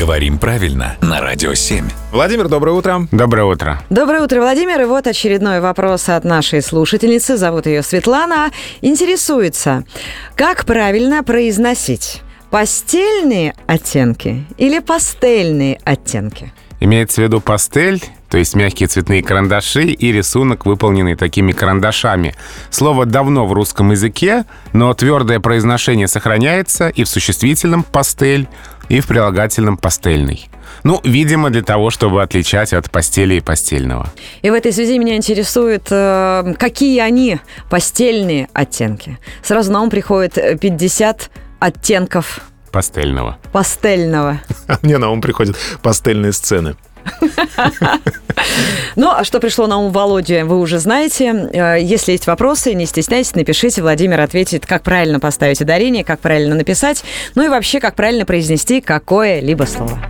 Говорим правильно на Радио 7. Владимир, доброе утро. Доброе утро. Доброе утро, Владимир. И вот очередной вопрос от нашей слушательницы. Зовут ее Светлана. Интересуется, как правильно произносить постельные оттенки или пастельные оттенки? Имеется в виду пастель, то есть мягкие цветные карандаши и рисунок, выполненный такими карандашами. Слово давно в русском языке, но твердое произношение сохраняется и в существительном «пастель», и в прилагательном «пастельный». Ну, видимо, для того, чтобы отличать от постели и постельного. И в этой связи меня интересует, э, какие они постельные оттенки. Сразу на ум приходит 50 оттенков Пастельного. пастельного. А мне на ум приходят пастельные сцены. Ну, а что пришло на ум Володе, вы уже знаете. Э, Если есть вопросы, не стесняйтесь, напишите. Владимир ответит, как правильно поставить ударение, как правильно написать, ну и вообще, как правильно произнести какое-либо слово.